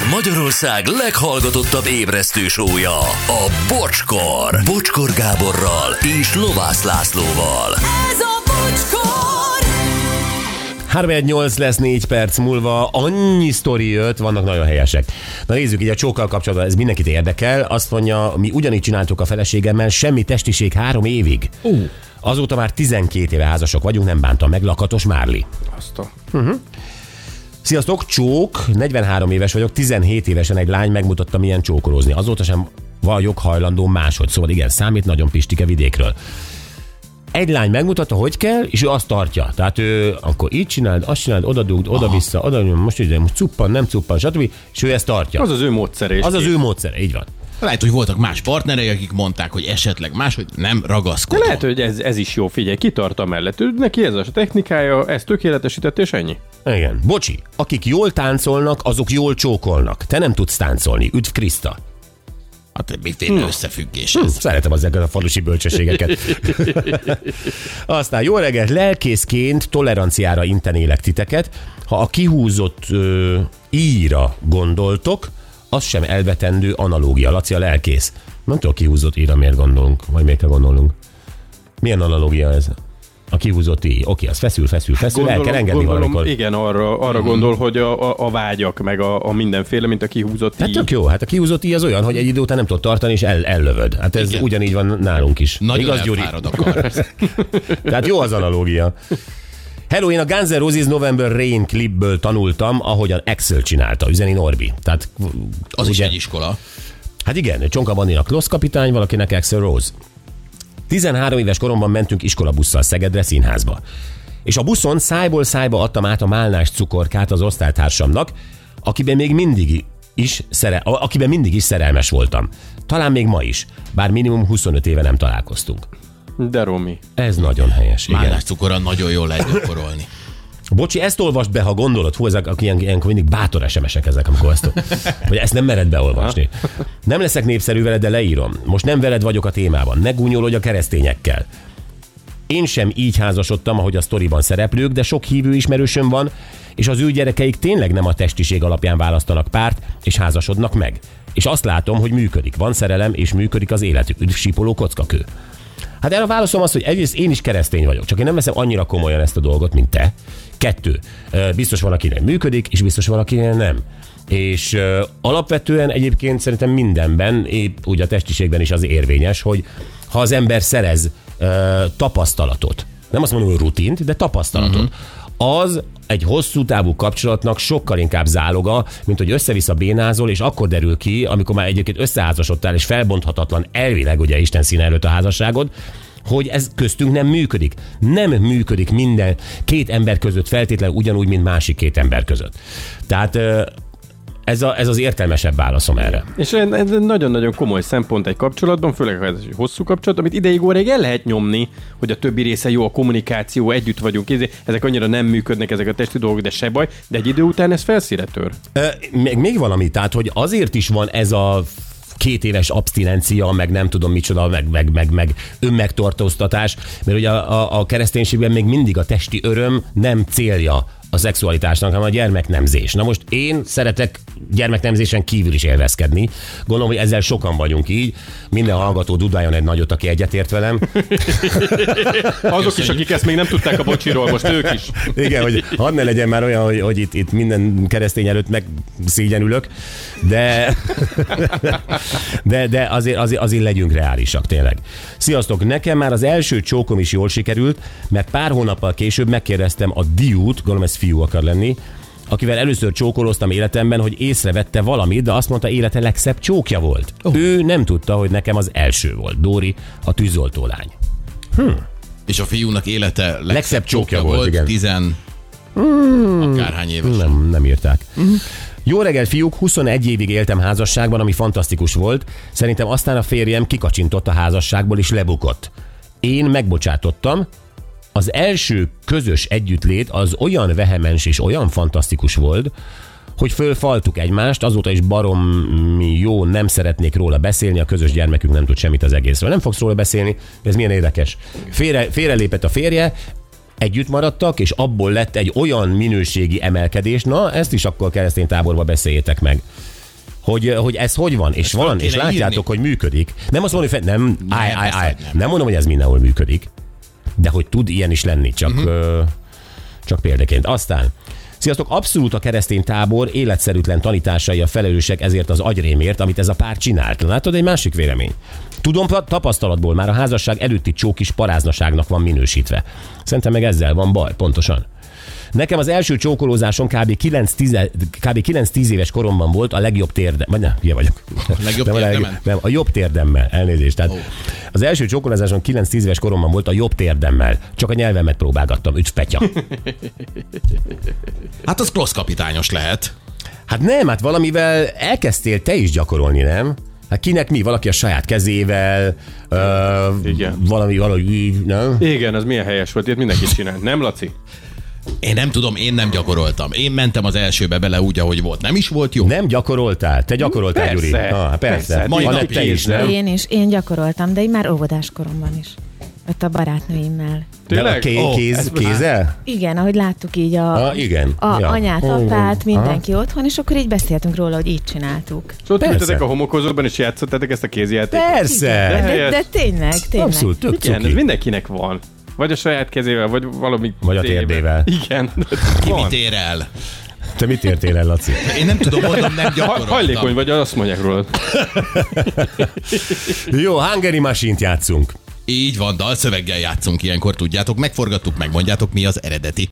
Ez Magyarország leghallgatottabb ébresztő sója, a Bocskor. Bocskor Gáborral és Lovász Lászlóval. Ez a bocskor! 318 lesz 4 perc múlva, annyi sztori jött, vannak nagyon helyesek. Na nézzük, így a csókkal kapcsolatban, ez mindenkit érdekel. Azt mondja, mi ugyanígy csináltuk a feleségemmel, semmi testiség három évig. Uh. Azóta már 12 éve házasok vagyunk, nem bántam meg, lakatos Márli. Azt a... Sziasztok, csók, 43 éves vagyok, 17 évesen egy lány megmutatta, milyen csókolózni. Azóta sem vagyok hajlandó máshogy. Szóval igen, számít nagyon Pistike vidékről. Egy lány megmutatta, hogy kell, és ő azt tartja. Tehát ő akkor így csináld, azt csináld, oda dugd, oda-vissza, oda, most ugye, most cuppan, nem cuppan, stb. És ő ezt tartja. Az az ő módszere. az, az ő módszere, így van. Lehet, hogy voltak más partnerei, akik mondták, hogy esetleg máshogy nem De ragaszkodom. lehet, hogy ez, ez is jó, figyelj, kitart mellett. Ő, neki ez a technikája, ezt tökéletesített, és ennyi. Igen. Bocsi, akik jól táncolnak, azok jól csókolnak. Te nem tudsz táncolni. Üdv Kriszta. Hát miféle összefüggés Hm, ez? Szeretem ezeket a falusi bölcsességeket. Aztán jó reggelt, lelkészként toleranciára intenélek titeket. Ha a kihúzott ö, íra gondoltok, az sem elvetendő analógia. Laci a lelkész. Nem tudom, kihúzott íra miért gondolunk, vagy miért kell gondolnunk. Milyen analógia ez? A kihúzott íj. Oké, az feszül, feszül, feszül, el kell engedni valamikor. Igen, arra, arra gondol, hogy a, a, a vágyak, meg a, a mindenféle, mint a kihúzott Hát íj. tök jó, hát a kihúzott íj az olyan, hogy egy idő után nem tudod tartani, és el, ellövöd. Hát ez Igen. ugyanígy van nálunk is. Nagyon Igaz, Gyuri? elfárad a kar. Tehát jó az analógia. Hello, én a Guns N' Roses November Rain klipből tanultam, ahogyan Axel csinálta, üzeni Norbi. Tehát, Az is egy iskola. Hát igen, Csonka Bandinak Klosz kapitány, valakinek Axel Rose. 13 éves koromban mentünk iskolabusszal Szegedre színházba. És a buszon szájból szájba adtam át a málnás cukorkát az osztálytársamnak, akiben még mindig is szere, akiben mindig is szerelmes voltam. Talán még ma is, bár minimum 25 éve nem találkoztunk. De Romi. Ez nagyon helyes. Málnás cukorra nagyon jól lehet gyakorolni. Bocsi, ezt olvasd be, ha gondolod. Hú, ezek, ilyen, ilyenkor mindig bátor SMS-ek ezek, amikor ezt, hogy ezt nem mered beolvasni. Nem leszek népszerű veled, de leírom. Most nem veled vagyok a témában. Ne gúnyolodj a keresztényekkel. Én sem így házasodtam, ahogy a sztoriban szereplők, de sok hívő ismerősöm van, és az ő gyerekeik tényleg nem a testiség alapján választanak párt, és házasodnak meg. És azt látom, hogy működik. Van szerelem, és működik az életük. Üdv sípoló kockakő. Hát erre a válaszom az, hogy egyrészt én is keresztény vagyok, csak én nem veszem annyira komolyan ezt a dolgot, mint te. Kettő, biztos van, akinek működik, és biztos van, akinek nem. És alapvetően egyébként szerintem mindenben, épp úgy a testiségben is az érvényes, hogy ha az ember szerez tapasztalatot, nem azt mondom, hogy rutint, de tapasztalatot, uh-huh. az egy hosszú távú kapcsolatnak sokkal inkább záloga, mint hogy össze-vissza bénázol, és akkor derül ki, amikor már egyébként összeházasodtál, és felbonthatatlan elvileg ugye Isten színe előtt a házasságod, hogy ez köztünk nem működik. Nem működik minden két ember között feltétlenül ugyanúgy, mint másik két ember között. Tehát ez, a, ez az értelmesebb válaszom erre. És ez nagyon-nagyon komoly szempont egy kapcsolatban, főleg ha ez egy hosszú kapcsolat, amit ideig óráig el lehet nyomni, hogy a többi része jó, a kommunikáció, együtt vagyunk, ezek annyira nem működnek, ezek a testi dolgok, de se baj, de egy idő után ez felszíre tör. Ö, Még, még valami, tehát, hogy azért is van ez a két éves abstinencia, meg nem tudom micsoda, meg, meg, meg, meg önmegtartóztatás, mert ugye a, a, a kereszténységben még mindig a testi öröm nem célja a szexualitásnak, hanem a gyermeknemzés. Na most én szeretek gyermeknemzésen kívül is élvezkedni. Gondolom, hogy ezzel sokan vagyunk így. Minden hallgató dudáljon egy nagyot, aki egyetért velem. Azok is, akik ezt még nem tudták a bocsiról, most ők is. Igen, hogy hadd ne legyen már olyan, hogy, hogy itt, itt minden keresztény előtt megszégyenülök, de, de, de azért, azért, azért legyünk reálisak, tényleg. Sziasztok, nekem már az első csókom is jól sikerült, mert pár hónappal később megkérdeztem a diút, gondolom ez fiú akar lenni, akivel először csókoloztam életemben, hogy észrevette valamit, de azt mondta, élete legszebb csókja volt. Oh. Ő nem tudta, hogy nekem az első volt. Dóri, a tűzoltó lány. És a fiúnak élete legszebb, Legszebb csókja csókja volt, igen. tizen... Akárhány éves. Nem, nem írták. Jó reggel, fiúk! 21 évig éltem házasságban, ami fantasztikus volt. Szerintem aztán a férjem kikacsintott a házasságból és lebukott. Én megbocsátottam. Az első közös együttlét az olyan vehemens és olyan fantasztikus volt, hogy fölfaltuk egymást, azóta is baromi jó, nem szeretnék róla beszélni, a közös gyermekünk nem tud semmit az egészről. Nem fogsz róla beszélni, ez milyen érdekes. Félre, félrelépett a férje, együtt maradtak, és abból lett egy olyan minőségi emelkedés, na ezt is akkor keresztény táborba beszéljétek meg. Hogy, hogy ez hogy van, és fel van, és látjátok, írni. hogy működik. Nem azt mondom, hogy fe, nem, állj, állj, ezt állj. nem mondom, hogy ez mindenhol működik, de hogy tud ilyen is lenni, csak, uh-huh. csak példaként. Aztán, Sziasztok, abszolút a keresztény tábor életszerűtlen tanításai a felelősek ezért az agyrémért, amit ez a pár csinált. Látod, egy másik vélemény. Tudom ta- tapasztalatból, már a házasság előtti csók is paráznaságnak van minősítve. Szerintem meg ezzel van baj, pontosan. Nekem az első csókolózásom kb. 9-10 kb. 9-10 éves koromban volt a legjobb térdem. Vagy ne, hülye vagyok. legjobb nem, a térdemen? nem, a jobb térdemmel, elnézést. Tehát Ó. az első csókolózásom 9-10 éves koromban volt a jobb térdemmel. Csak a nyelvemet próbálgattam, ügy fetya. Hát az klossz kapitányos lehet. Hát nem, hát valamivel elkezdtél te is gyakorolni, nem? Hát kinek mi? Valaki a saját kezével, ö, Igen. valami, valahogy így, nem? Igen, az milyen helyes volt, ilyet mindenki csinált. Nem, Laci? Én nem tudom, én nem gyakoroltam. Én mentem az elsőbe bele úgy, ahogy volt. Nem is volt jó. Nem gyakoroltál? Te gyakoroltál, Persze, Gyuri? Ah, persze. persze. Mai Anett, napig te is, nem? Én is, én gyakoroltam, de én már óvodás koromban is. Ott a barátnőimmel. De a Tényleg? ké- Ó, kéz, kézzel? Igen, ahogy láttuk így a, Ah, igen. a Ja. anyát, apát, mindenki otthon, és akkor így beszéltünk róla, hogy így csináltuk. És ott ültetek a homokozóban, és játszottátok ezt a kézjátékot? Persze! De, de helyes. tényleg, tényleg. Abszolút, tök Igen, ez mindenkinek van. Vagy a saját kezével, vagy valami... Vagy a térdével. Igen. Ki mit ér el? Te mit értél el, Laci? Én nem tudom, mondom, nem gyakoroltam. Hajlékony vagy, azt mondják róla. Jó, Hungary Machine-t játszunk. Így van, dalszöveggel játszunk ilyenkor, tudjátok, megforgattuk, megmondjátok, mi az eredeti.